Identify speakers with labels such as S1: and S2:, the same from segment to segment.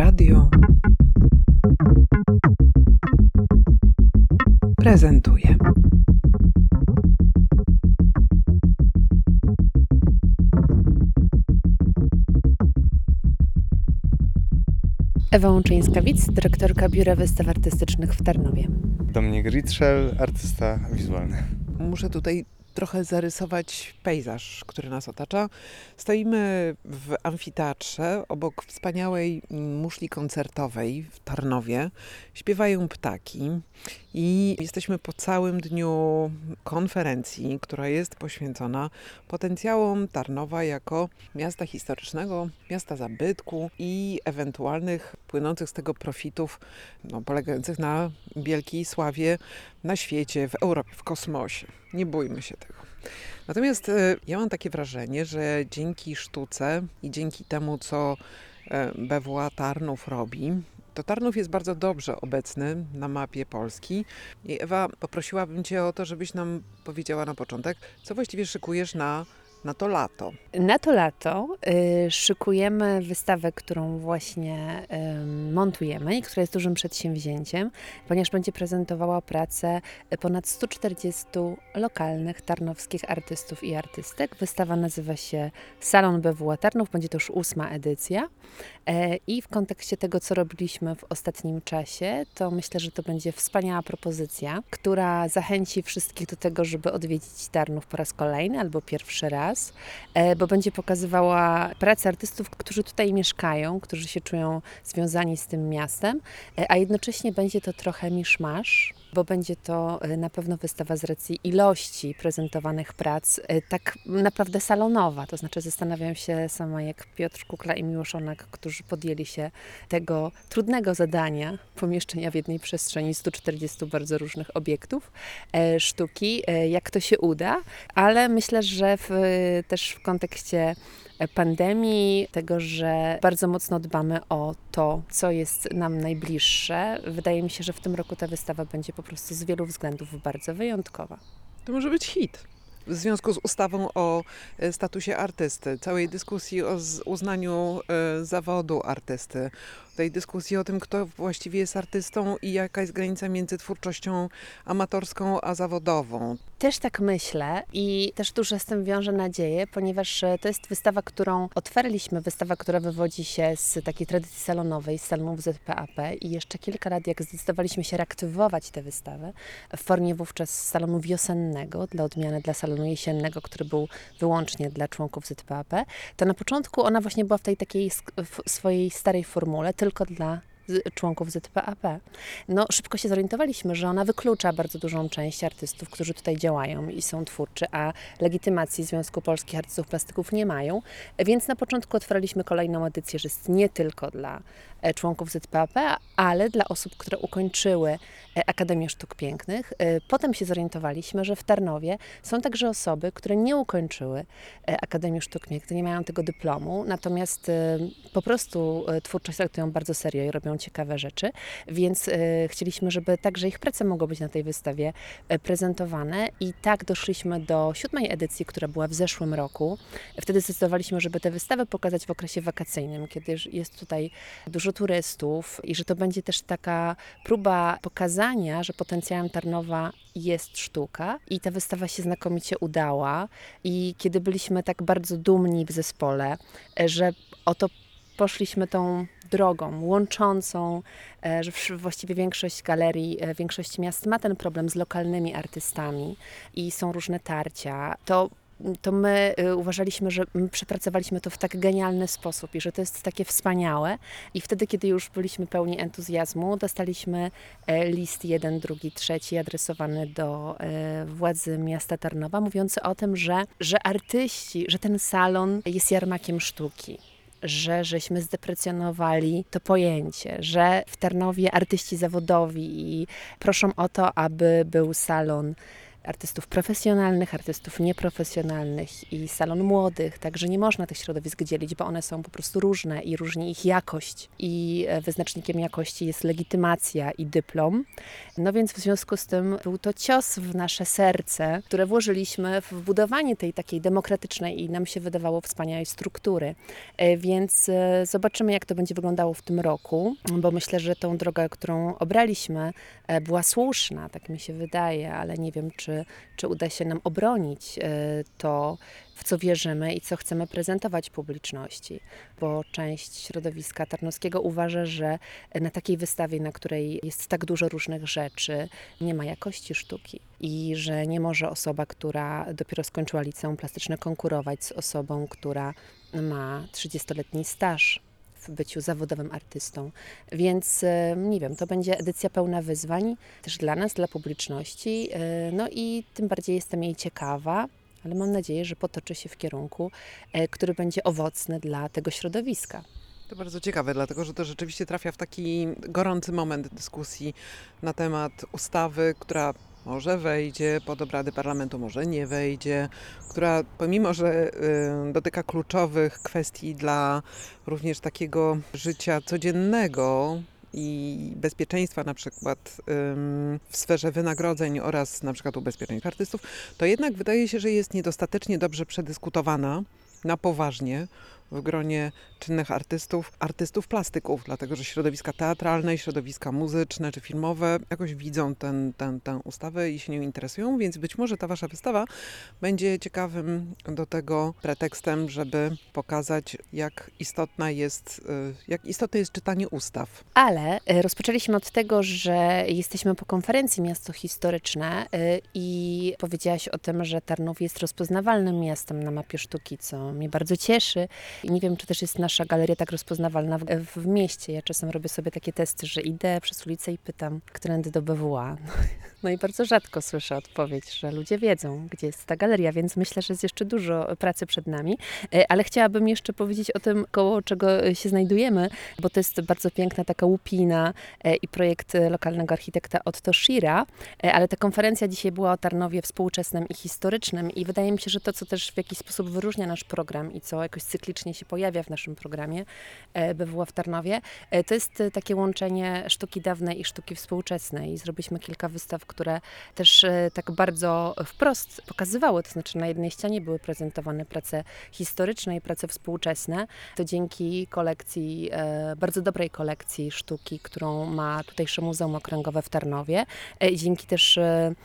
S1: Radio prezentuje.
S2: Ewa Łączyńska-Wic, dyrektorka Biura Wystaw Artystycznych w Tarnowie.
S3: Dominik Ritschel, artysta wizualny.
S1: Muszę tutaj trochę zarysować pejzaż, który nas otacza. Stoimy w amfiteatrze obok wspaniałej muszli koncertowej w Tarnowie. Śpiewają ptaki i jesteśmy po całym dniu konferencji, która jest poświęcona potencjałom Tarnowa jako miasta historycznego, miasta zabytku i ewentualnych płynących z tego profitów, no, polegających na wielkiej sławie na świecie, w Europie, w kosmosie. Nie bójmy się tego. Natomiast e, ja mam takie wrażenie, że dzięki sztuce i dzięki temu, co e, BWA Tarnów robi, to Tarnów jest bardzo dobrze obecny na mapie Polski. I Ewa, poprosiłabym Cię o to, żebyś nam powiedziała na początek, co właściwie szykujesz na na to lato?
S2: Na to lato y, szykujemy wystawę, którą właśnie y, montujemy i która jest dużym przedsięwzięciem, ponieważ będzie prezentowała pracę ponad 140 lokalnych tarnowskich artystów i artystek. Wystawa nazywa się Salon BWA Tarnów, będzie to już ósma edycja. E, I w kontekście tego, co robiliśmy w ostatnim czasie, to myślę, że to będzie wspaniała propozycja, która zachęci wszystkich do tego, żeby odwiedzić Tarnów po raz kolejny albo pierwszy raz, e, bo będzie pokazywała pracę artystów, którzy tutaj mieszkają, którzy się czują związani z tym miastem, e, a jednocześnie będzie to trochę miszmasz, bo będzie to na pewno wystawa z racji ilości prezentowanych prac, tak naprawdę salonowa. To znaczy zastanawiam się sama jak Piotr Kukla i Miłosz Onak, którzy podjęli się tego trudnego zadania pomieszczenia w jednej przestrzeni 140 bardzo różnych obiektów e, sztuki, e, jak to się uda, ale myślę, że w, też w kontekście pandemii, tego, że bardzo mocno dbamy o to, co jest nam najbliższe. Wydaje mi się, że w tym roku ta wystawa będzie po prostu z wielu względów bardzo wyjątkowa.
S1: To może być hit w związku z ustawą o e, statusie artysty, całej dyskusji o uznaniu e, zawodu artysty, tej dyskusji o tym, kto właściwie jest artystą i jaka jest granica między twórczością amatorską a zawodową.
S2: Też tak myślę i też dużo z tym wiąże nadzieję, ponieważ e, to jest wystawa, którą otwarliśmy, wystawa, która wywodzi się z takiej tradycji salonowej, z salonów ZPAP i jeszcze kilka lat, jak zdecydowaliśmy się reaktywować tę wystawę w formie wówczas salonu wiosennego, dla odmiany dla salonu jesiennego, który był wyłącznie dla członków ZPAP, to na początku ona właśnie była w tej takiej swojej starej formule, tylko dla członków ZPAP. No, szybko się zorientowaliśmy, że ona wyklucza bardzo dużą część artystów, którzy tutaj działają i są twórczy, a legitymacji Związku Polskich Artystów Plastyków nie mają. Więc na początku otworiliśmy kolejną edycję, że jest nie tylko dla e, członków ZPAP, ale dla osób, które ukończyły e, Akademię Sztuk Pięknych. E, potem się zorientowaliśmy, że w Tarnowie są także osoby, które nie ukończyły Akademii Sztuk Pięknych, nie mają tego dyplomu, natomiast po prostu twórczość traktują bardzo serio i robią ciekawe rzeczy, więc e, chcieliśmy, żeby także ich prace mogły być na tej wystawie e, prezentowane. I tak doszliśmy do siódmej edycji, która była w zeszłym roku. Wtedy zdecydowaliśmy, żeby tę wystawę pokazać w okresie wakacyjnym, kiedy jest tutaj dużo turystów i że to będzie też taka próba pokazania, że potencjałem Tarnowa jest sztuka. I ta wystawa się znakomicie udała. I kiedy byliśmy tak bardzo dumni w zespole, e, że oto poszliśmy tą drogą łączącą, e, że właściwie większość galerii, e, większość miast ma ten problem z lokalnymi artystami i są różne tarcia, to to my e, uważaliśmy, że my przepracowaliśmy to w tak genialny sposób i że to jest takie wspaniałe. I wtedy, kiedy już byliśmy pełni entuzjazmu, dostaliśmy list jeden, drugi, trzeci adresowany do władzy miasta Tarnowa, mówiący o tym, że, że artyści, że ten salon jest jarmakiem sztuki że żeśmy zdeprecjonowali to pojęcie, że w Tarnowie artyści zawodowi i proszą o to, aby był salon artystów profesjonalnych, artystów nieprofesjonalnych i salon młodych, także nie można tych środowisk dzielić, bo one są po prostu różne i różni ich jakość. I e, wyznacznikiem jakości jest legitymacja i dyplom. No więc w związku z tym był to cios w nasze serce, które włożyliśmy w budowanie tej takiej demokratycznej i nam się wydawało wspaniałej struktury. E, Więc e, zobaczymy, jak to będzie wyglądało w tym roku, bo myślę, że tą drogę, którą obraliśmy, była słuszna, tak mi się wydaje, ale nie wiem, czy, czy uda się nam obronić e, to, w co wierzymy i co chcemy prezentować publiczności, bo część środowiska tarnowskiego uważa, że na takiej wystawie, na której jest tak dużo różnych rzeczy, nie ma jakości sztuki i że nie może osoba, która dopiero skończyła liceum plastyczne, konkurować z osobą, która ma 30-letni staż w byciu zawodowym artystą. Więc e, nie wiem, to będzie edycja pełna wyzwań też dla nas, dla publiczności. e, No i tym bardziej jestem jej ciekawa, ale mam nadzieję, że potoczy się w kierunku, e, który będzie owocny dla tego środowiska.
S1: To bardzo ciekawe, dlatego że to rzeczywiście trafia w taki gorący moment dyskusji na temat ustawy, która może wejdzie pod obrady parlamentu, może nie wejdzie, która pomimo, że y, dotyka kluczowych kwestii dla również takiego życia codziennego i bezpieczeństwa na przykład w sferze wynagrodzeń oraz na przykład ubezpieczeń artystów, to jednak wydaje się, że jest niedostatecznie dobrze przedyskutowana na poważnie w gronie czynnych artystów, artystów plastyków, dlatego że środowiska teatralne, środowiska muzyczne czy filmowe jakoś widzą ten, ten, tę ustawę i się nią interesują, więc być może ta wasza wystawa będzie ciekawym do tego pretekstem, żeby pokazać, jak istotna jest, y, jak istotne jest czytanie ustaw.
S2: Ale e, rozpoczęliśmy od tego, że jesteśmy po konferencji Miasto Historyczne e, i powiedziałaś o tym, że Tarnów jest rozpoznawalnym miastem na mapie sztuki, co mnie bardzo cieszy. I nie wiem, czy też jest nasza galeria tak rozpoznawalna w, w mieście. Ja czasem robię sobie takie testy, że idę przez ulicę i pytam, którędy do BWA. No i bardzo rzadko słyszę odpowiedź, że ludzie wiedzą, gdzie jest ta galeria, więc myślę, że jest jeszcze dużo pracy przed nami. E, Ale chciałabym jeszcze powiedzieć o tym, koło czego się znajdujemy, bo to jest bardzo piękna taka łupina e, i projekt e, lokalnego architekta Otto Schira, E, ale ta konferencja dzisiaj była o Tarnowie współczesnym i historycznym i wydaje mi się, że to, co też w jakiś sposób wyróżnia nasz program i co jakoś cyklicznie się pojawia w naszym programie e, BWA w Tarnowie, e, to jest e, takie łączenie sztuki dawnej i sztuki współczesnej. Zrobiliśmy kilka wystaw, które też e, tak bardzo wprost pokazywały, to znaczy na jednej ścianie były prezentowane prace historyczne i prace współczesne. To dzięki kolekcji, e, bardzo dobrej kolekcji sztuki, którą ma tutejsze Muzeum Okręgowe w Tarnowie e, dzięki też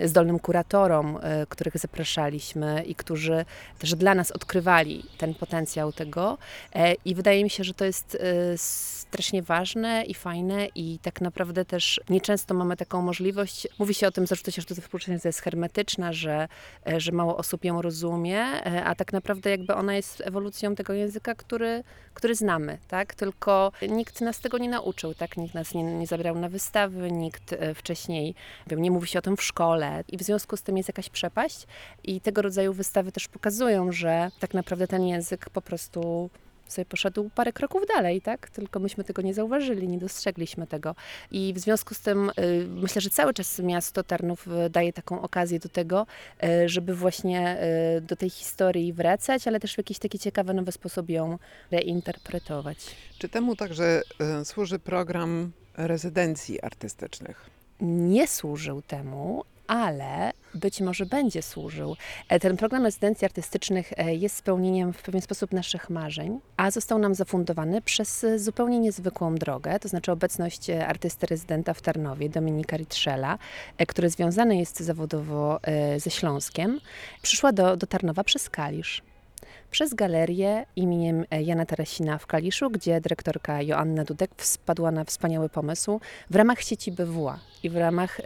S2: zdolnym kuratorom, których zapraszaliśmy i którzy też dla nas odkrywali ten potencjał tego. I wydaje mi się, że to jest strasznie ważne i fajne i tak naprawdę też nieczęsto mamy taką możliwość. Mówi się o tym, że się sztuce współczesnej jest hermetyczna, że, e, że mało osób ją rozumie, e, a tak naprawdę jakby ona jest ewolucją tego języka, który, który znamy, tak? Tylko nikt nas tego nie nauczył, tak? Nikt nas nie, nie zabrał na wystawy, nikt e, wcześniej, nie wiem, nie mówi się o tym w szkole i w związku z tym jest jakaś przepaść i tego rodzaju wystawy też pokazują, że tak naprawdę ten język po prostu sobie poszedł parę kroków dalej, tak? Tylko myśmy tego nie zauważyli, nie dostrzegliśmy tego. I w związku z tym y, myślę, że cały czas miasto Tarnów y, daje taką okazję do tego, y, żeby właśnie y, do tej historii wracać, ale też w jakiś taki ciekawy, nowy sposób ją reinterpretować.
S1: Czy temu także służy program rezydencji artystycznych?
S2: nie służył temu, ale być może będzie służył. E, Ten program rezydencji artystycznych e, jest spełnieniem w pewien sposób naszych marzeń, a został nam zafundowany przez e, zupełnie niezwykłą drogę, to znaczy obecność artysty rezydenta w Tarnowie, Dominika Ritrzela, który związany jest zawodowo ze Śląskiem, przyszła do, do Tarnowa przez Kalisz przez galerię imieniem e, Jana Tarasina w Kaliszu, gdzie dyrektorka Joanna Dudek wpadła na wspaniały pomysł w ramach sieci BWA i w ramach e,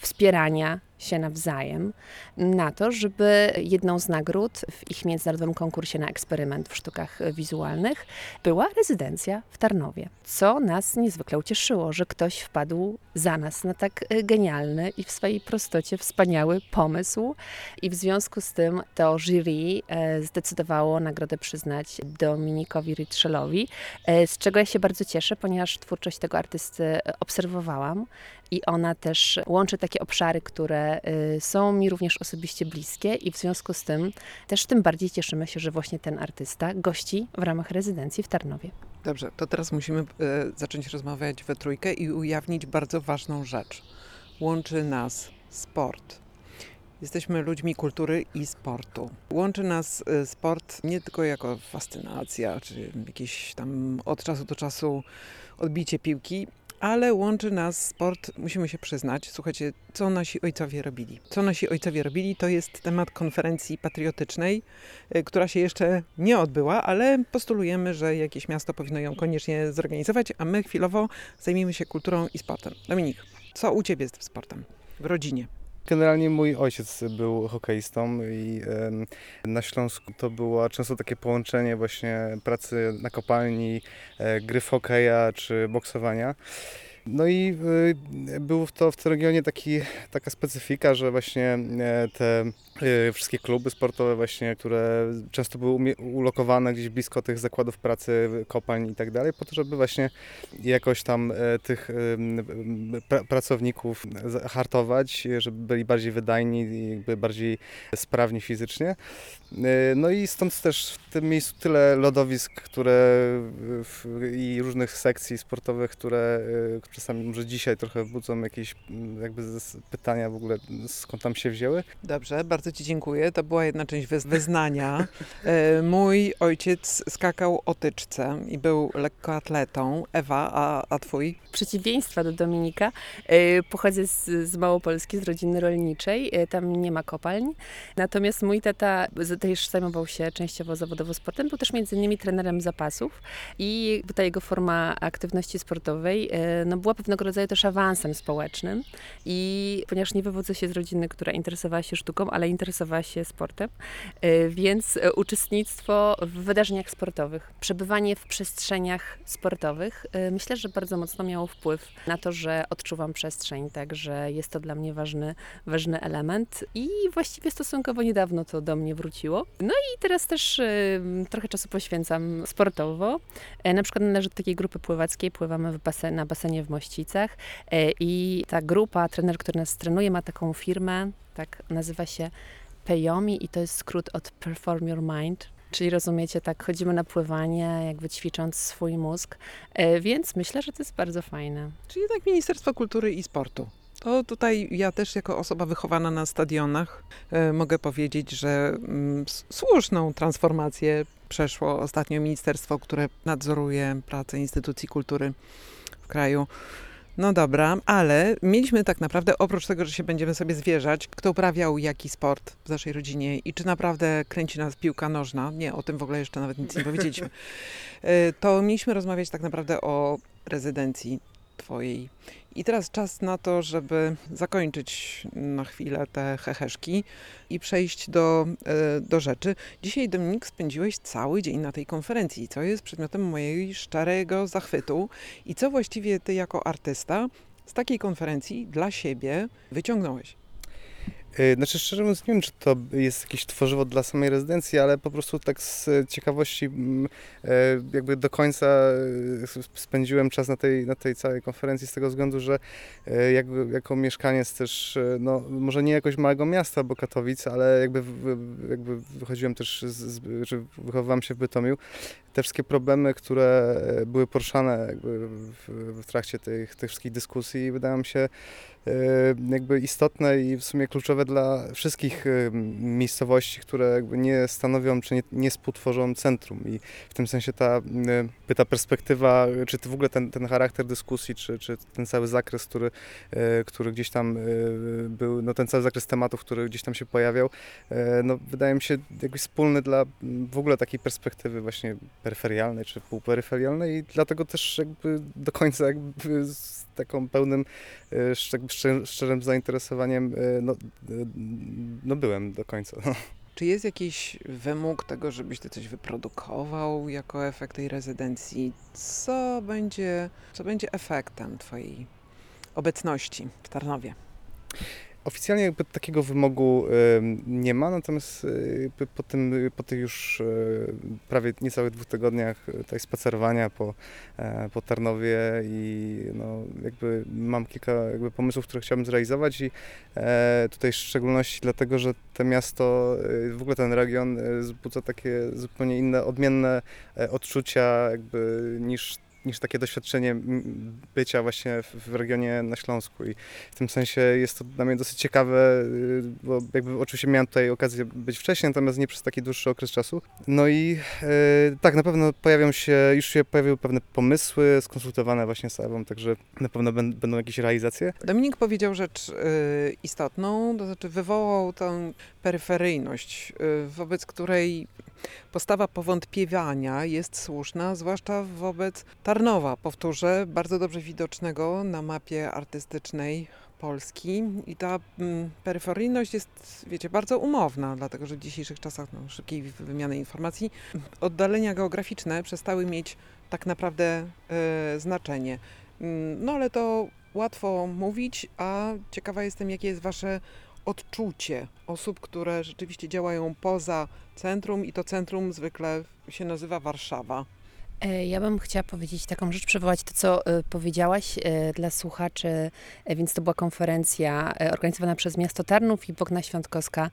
S2: wspierania się nawzajem na to, żeby jedną z nagród w ich międzynarodowym konkursie na eksperyment w sztukach wizualnych była rezydencja w Tarnowie. Co nas niezwykle ucieszyło, że ktoś wpadł za nas na tak genialny i w swojej prostocie wspaniały pomysł i w związku z tym to jury e, zdecydowało nagrodę przyznać Dominikowi Ritrzelowi, e, z czego ja się bardzo cieszę, ponieważ twórczość tego artysty e, obserwowałam i ona też łączy takie obszary, które y, są mi również osobiście bliskie i w związku z tym też tym bardziej cieszymy się, że właśnie ten artysta gości w ramach rezydencji w Tarnowie.
S1: Dobrze, to teraz musimy e, zacząć rozmawiać we trójkę i ujawnić bardzo ważną rzecz. Łączy nas sport. Jesteśmy ludźmi kultury i sportu. Łączy nas e, sport nie tylko jako fascynacja, czy jakieś tam od czasu do czasu odbicie piłki, ale łączy nas sport, musimy się przyznać. Słuchajcie, co nasi ojcowie robili? Co nasi ojcowie robili, to jest temat konferencji patriotycznej, y, która się jeszcze nie odbyła, ale postulujemy, że jakieś miasto powinno ją koniecznie zorganizować, a my chwilowo zajmiemy się kulturą i sportem. Dominik, co u ciebie z sportem w rodzinie?
S3: Generalnie mój ojciec był hokeistą i na Śląsku to było często takie połączenie właśnie pracy na kopalni, e, gry w hokeja czy boksowania. No i y, był to w tym regionie taki, taka specyfika, że właśnie e, te y, wszystkie kluby sportowe właśnie, które często były ulokowane gdzieś blisko tych zakładów pracy, kopalń i tak dalej, po to, żeby właśnie jakoś tam e, tych pracowników hartować, żeby byli bardziej wydajni i jakby bardziej sprawni fizycznie. E, No i stąd też w tym miejscu tyle lodowisk, które w, i różnych sekcji sportowych, które e, czasami może dzisiaj trochę budzą jakieś m, jakby pytania w ogóle skąd tam się wzięły.
S1: Dobrze, bardzo Ci dziękuję. To była jedna część wyz- wyznania. E, Mój ojciec skakał o tyczce i był lekkoatletą. Ewa, a, a Twój?
S2: przeciwieństwa do Dominika, y, pochodzę z, z Małopolski, z rodziny rolniczej, y, tam nie ma kopalń. Natomiast mój tata z- też zajmował się częściowo zawodowo sportem, był też między innymi trenerem zapasów i ta jego forma aktywności sportowej no, była pewnego rodzaju też awansem społecznym i ponieważ nie wywodzę się z rodziny, która interesowała się sztuką, ale interesowała się sportem, y, więc uczestnictwo w wydarzeniach sportowych, przebywanie w przestrzeniach sportowych, y, myślę, że bardzo mocno miało wpływ na to, że odczuwam przestrzeń, także jest to dla mnie ważny, ważny element i właściwie stosunkowo niedawno to do mnie wróciło. No i teraz też y, trochę czasu poświęcam sportowo. E, Na przykład należę do takiej grupy pływackiej, pływamy basen, na basenie w Mościcach e, i ta grupa, trener, który nas trenuje, ma taką firmę, tak nazywa się Peyomi i to jest skrót od Perform Your Mind, Czyli rozumiecie, tak chodzimy na pływanie, jakby ćwicząc swój mózg, e, więc myślę, że to jest bardzo fajne.
S1: Czyli jednak Ministerstwo Kultury i Sportu. To tutaj ja też jako osoba wychowana na stadionach e, mogę powiedzieć, że mm, słuszną transformację przeszło ostatnio ministerstwo, które nadzoruje pracę instytucji kultury w kraju. No dobra, ale mieliśmy tak naprawdę, oprócz tego, że się będziemy sobie zwierzać, kto uprawiał jaki sport w naszej rodzinie i czy naprawdę kręci nas piłka nożna, nie, o tym w ogóle jeszcze nawet nic nie powiedzieliśmy, E, to mieliśmy rozmawiać tak naprawdę o rezydencji twojej. I teraz czas na to, żeby zakończyć na chwilę te heheszki i przejść do, e, do rzeczy. Dzisiaj, Dominik, spędziłeś cały dzień na tej konferencji, co jest przedmiotem mojego szczerego zachwytu i co właściwie ty jako artysta z takiej konferencji dla siebie wyciągnąłeś.
S3: E, Znaczy szczerze mówiąc nie wiem, czy to jest jakieś tworzywo dla samej rezydencji, ale po prostu tak z ciekawości mm, e, jakby do końca s- spędziłem czas na tej, na tej całej konferencji z tego względu, że jakby, jako mieszkaniec też, no może nie jakoś małego miasta, bo Katowic, ale jakby, jakby wychodziłem też, z, czy wychowywałem się w Bytomiu. Te wszystkie problemy, które były poruszane jakby w, w trakcie tych, tych wszystkich dyskusji wydają się jakby istotne i w sumie kluczowe dla wszystkich e, miejscowości, które jakby nie stanowią czy nie, nie współtworzą centrum. I w tym sensie ta, e, ta perspektywa, czy w ogóle ten, ten charakter dyskusji, czy, czy ten cały zakres, który, e, który gdzieś tam e, był, no ten cały zakres tematów, który gdzieś tam się pojawiał, e, no wydaje mi się jakiś wspólny dla w ogóle takiej perspektywy właśnie peryferialnej czy półperyferialnej i dlatego też jakby do końca jakby z taką pełnym e, szcz- szczer- szczerym zainteresowaniem e, no, e, no byłem do końca.
S1: Czy jest jakiś wymóg tego, żebyś ty coś wyprodukował jako efekt tej rezydencji? Co będzie, co będzie efektem twojej obecności w Tarnowie?
S3: Oficjalnie jakby takiego wymogu nie ma, natomiast e, po, tym, po tych już e, prawie niecałych dwóch tygodniach e, tutaj spacerowania po, po Tarnowie i no, jakby mam kilka jakby pomysłów, które chciałbym zrealizować i tutaj w szczególności dlatego, że to miasto, w ogóle ten region wzbudza takie zupełnie inne, odmienne odczucia jakby niż niż takie doświadczenie bycia właśnie w, w regionie na Śląsku i w tym sensie jest to dla mnie dosyć ciekawe, y, bo jakby oczywiście miałem tutaj okazję być wcześniej, natomiast nie przez taki dłuższy okres czasu. No i e, tak, na pewno pojawią się, już się pojawiły pewne pomysły skonsultowane właśnie z Ewą, także na pewno będą jakieś realizacje.
S1: Dominik powiedział rzecz y, istotną, to znaczy wywołał tę peryferyjność, y, wobec której postawa powątpiewania jest słuszna, zwłaszcza wobec Tarnowa, powtórzę, bardzo dobrze widocznego na mapie artystycznej Polski. I ta mm, peryferyjność jest, wiecie, bardzo umowna, dlatego że w dzisiejszych czasach no, szybkiej wy- wymiany informacji oddalenia geograficzne przestały mieć tak naprawdę y, znaczenie. Mm, No ale to łatwo mówić, a ciekawa jestem, jakie jest Wasze odczucie osób, które rzeczywiście działają poza centrum i to centrum zwykle się nazywa Warszawa.
S2: E, Ja bym chciała powiedzieć taką rzecz, przywołać to, co e, powiedziałaś e, dla słuchaczy, więc to była konferencja organizowana przez miasto Tarnów i Bogna Świątkowska.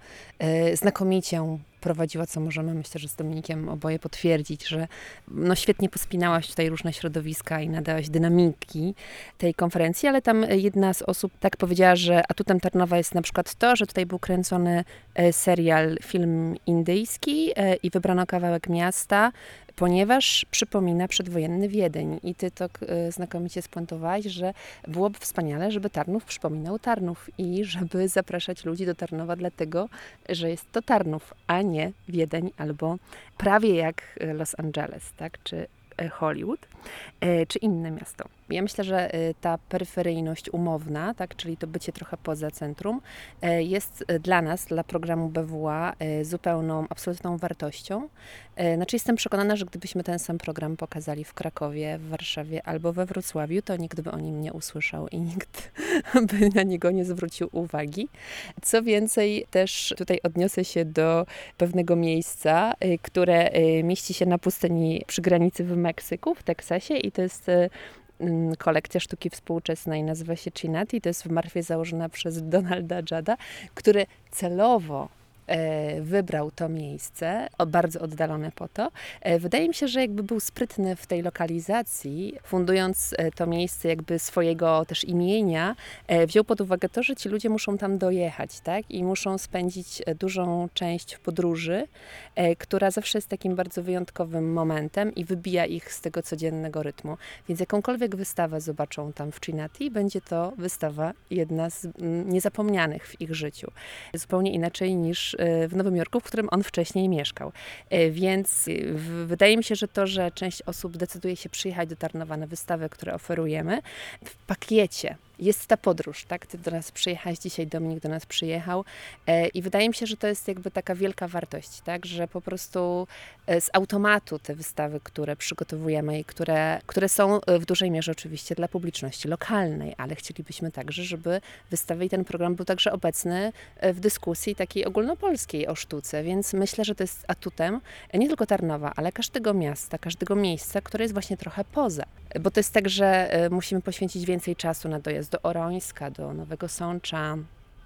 S2: Znakomicie prowadziła, co możemy, myślę, że z Dominikiem oboje potwierdzić, że no świetnie pospinałaś tutaj różne środowiska i nadałaś dynamiki tej konferencji, ale tam jedna z osób tak powiedziała, że atutem Tarnowa jest na przykład to, że tutaj był kręcony e, serial, film indyjski e, i wybrano kawałek miasta, ponieważ przypomina przedwojenny Wiedeń. I ty to e, znakomicie spuentowałaś, że byłoby wspaniale, żeby Tarnów przypominał Tarnów i żeby zapraszać ludzi do Tarnowa dlatego, że jest to Tarnów, a nie Wiedeń albo prawie jak Los Angeles, tak? Czy e, Hollywood, czy inne miasto. Ja myślę, że e, ta peryferyjność umowna, tak, czyli to bycie trochę poza centrum, e, jest e, dla nas, dla programu BWA e, zupełną, absolutną wartością. E, Znaczy jestem przekonana, że gdybyśmy ten sam program pokazali w Krakowie, w Warszawie albo we Wrocławiu, to nikt by o nim nie usłyszał i nikt by na niego nie zwrócił uwagi. Co więcej, też tutaj odniosę się do pewnego miejsca, które mieści się na pustyni przy granicy w Meksyku, w Teksasie i to jest y, mm, kolekcja sztuki współczesnej, nazywa się Chinati, to jest w Marfie założona przez Donalda Jada, który celowo wybrał to miejsce, bardzo oddalone po to. E, Wydaje mi się, że jakby był sprytny w tej lokalizacji, fundując e, to miejsce jakby swojego też imienia, e, wziął pod uwagę to, że ci ludzie muszą tam dojechać, tak? I muszą spędzić e, dużą część podróży, e, która zawsze jest takim bardzo wyjątkowym momentem i wybija ich z tego codziennego rytmu. Więc jakąkolwiek wystawę zobaczą tam w Chinati, będzie to wystawa jedna z mm, niezapomnianych w ich życiu. Zupełnie inaczej niż e, w Nowym Jorku, w którym on wcześniej mieszkał. E, Więc wydaje mi się, że to, że część osób decyduje się przyjechać do Tarnowa na wystawę, które oferujemy, w pakiecie jest ta podróż, tak? Ty do nas przyjechałeś dzisiaj, Dominik do nas przyjechał e, i wydaje mi się, że to jest jakby taka wielka wartość, tak? Że po prostu e, z automatu te wystawy, które przygotowujemy i które, które są e, w dużej mierze oczywiście dla publiczności lokalnej, ale chcielibyśmy także, żeby wystawy i ten program był także obecny w dyskusji takiej ogólnopolskiej o sztuce, więc myślę, że to jest atutem nie tylko Tarnowa, ale każdego miasta, każdego miejsca, które jest właśnie trochę poza. Bo to jest tak, że e, musimy poświęcić więcej czasu na dojazd do Orońska, do Nowego Sącza,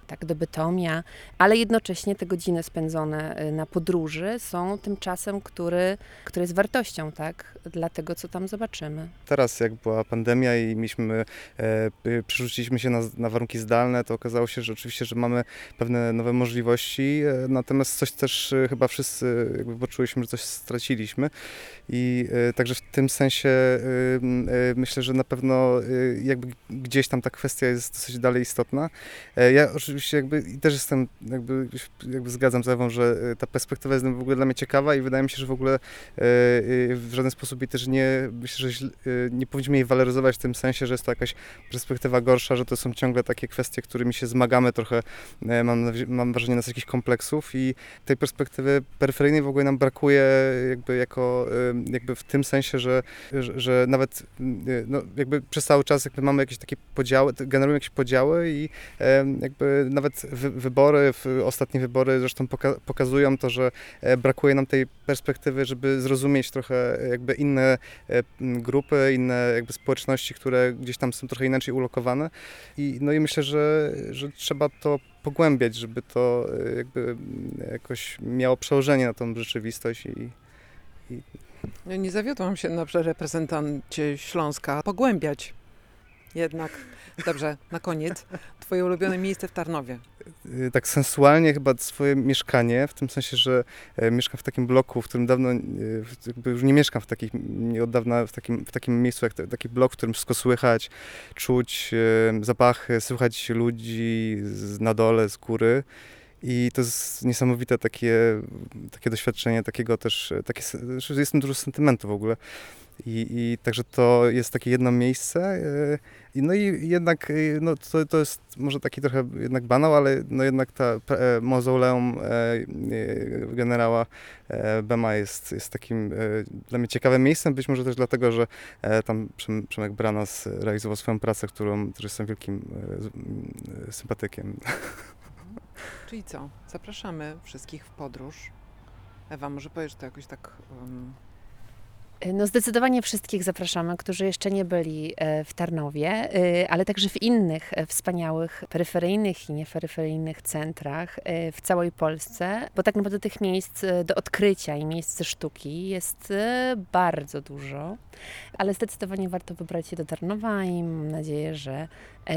S2: tak, do Bytomia, ale jednocześnie te godziny spędzone e, na podróży są tym czasem, który, który jest wartością, tak, dla tego, co tam zobaczymy.
S3: Teraz jak była pandemia i mieliśmy, e, y, przerzuciliśmy się na, na warunki zdalne, to okazało się, że oczywiście, że mamy pewne nowe możliwości, e, natomiast coś też e, chyba wszyscy jakby poczuliśmy, że coś straciliśmy i e, także w tym sensie e, e, myślę, że na pewno e, jakby gdzieś tam ta kwestia jest dosyć dalej istotna. E, Ja oczywiście jakby i też jestem, jakby, jakby zgadzam z Ewą, że e, ta perspektywa jest w ogóle dla mnie ciekawa i wydaje mi się, że w ogóle e, e, w żaden sposób jej też nie, myślę, że nie powinniśmy jej waloryzować w tym sensie, że jest to jakaś perspektywa gorsza, że to są ciągle takie kwestie, którymi się zmagamy trochę, mam, mam wrażenie, nas jakichś kompleksów i tej perspektywy peryferyjnej w ogóle nam brakuje jakby jako, jakby w tym sensie, że, że, że nawet no, jakby przez cały czas jakby mamy jakieś takie podziały, generujemy jakieś podziały i jakby nawet wy, wybory, ostatnie wybory zresztą poka pokazują to, że e, brakuje nam tej perspektywy, żeby zrozumieć trochę jakby inne e, grupy, inne jakby społeczności, które gdzieś tam są trochę inaczej ulokowane. I, no i myślę, że, że trzeba to pogłębiać, żeby to e, jakby jakoś miało przełożenie na tą rzeczywistość i,
S1: Ja nie zawiodłam się na reprezentancie Śląska. Pogłębiać. Jednak. Dobrze, na koniec. Twoje ulubione miejsce w Tarnowie.
S3: y, tak sensualnie chyba swoje mieszkanie, w tym sensie, że e, mieszkam w takim bloku, w którym dawno, y, już nie mieszkam w takich, nie od dawna w takim, w takim miejscu, jak taki blok, w którym wszystko słychać, czuć e, zapachy, słychać ludzi na dole, z góry. I to jest niesamowite takie, takie doświadczenie, takiego też, e, takie, se- zresztą jest tam dużo sentymentu w ogóle. I, I także to jest takie jedno miejsce. e, No i jednak y, no, to, to jest może taki trochę jednak banał, ale no jednak ta e, mauzoleum e, e, generała e, Bema jest, jest takim e, dla mnie ciekawym miejscem, być może też dlatego, że e, tam Przem- Przemek Branas realizował swoją pracę, którą też jestem wielkim e, e, sympatykiem.
S1: Czyli co? Zapraszamy wszystkich w podróż. Ewa, może powiesz to jakoś tak. Um,
S2: No zdecydowanie wszystkich zapraszamy, którzy jeszcze nie byli e, w Tarnowie, e, ale także w innych e, wspaniałych peryferyjnych i nieperyferyjnych centrach e, w całej Polsce, bo tak naprawdę tych miejsc e, do odkrycia i miejsc sztuki jest e, bardzo dużo, ale zdecydowanie warto wybrać się do Tarnowa i mam nadzieję, że e,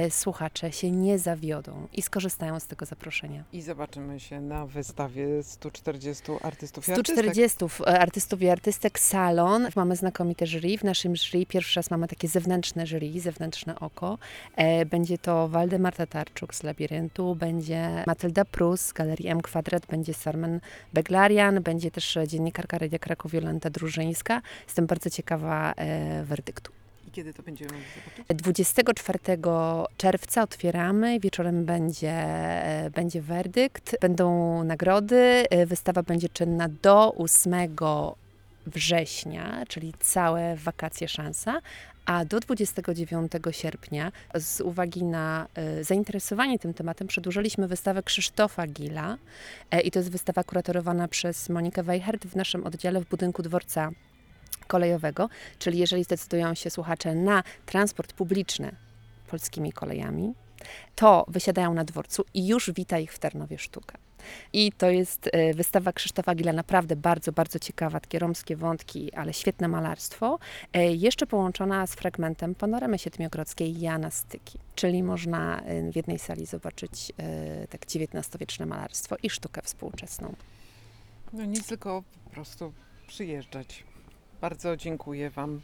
S2: słuchacze się nie zawiodą i skorzystają z tego zaproszenia.
S1: I zobaczymy się na wystawie 140 artystów i artystek.
S2: 140 artystów i artystek, salon. Mamy znakomite jury. W naszym jury pierwszy raz mamy takie zewnętrzne jury, zewnętrzne oko. E, Będzie to Waldemar Tatarczuk z Labiryntu, będzie Matylda Prus z Galerii M Kwadrat, będzie Sarmen Beglarian, będzie też dziennikarka Radia Kraków Jolanta Drużyńska. Jestem bardzo ciekawa e, werdyktu.
S1: I kiedy to będziemy mogli zobaczyć?
S2: 24 czerwca otwieramy, wieczorem będzie, e, będzie werdykt, będą nagrody, e, wystawa będzie czynna do 8 września, czyli całe wakacje szansa, a do 29 sierpnia z uwagi na e, zainteresowanie tym tematem przedłużyliśmy wystawę Krzysztofa Gila i to jest wystawa kuratorowana przez Monikę Weichert w naszym oddziale w budynku dworca kolejowego, czyli jeżeli zdecydują się słuchacze na transport publiczny polskimi kolejami, to wysiadają na dworcu i już wita ich w Tarnowie sztuka. I to jest e, wystawa Krzysztofa Gila, naprawdę bardzo, bardzo ciekawa, takie romskie wątki, ale świetne malarstwo, e, jeszcze połączona z fragmentem panoramy siedmiogrodzkiej Jana Styki, czyli można e, w jednej sali zobaczyć tak XIX-wieczne malarstwo i sztukę współczesną.
S1: No nic, tylko po prostu przyjeżdżać. Bardzo dziękuję Wam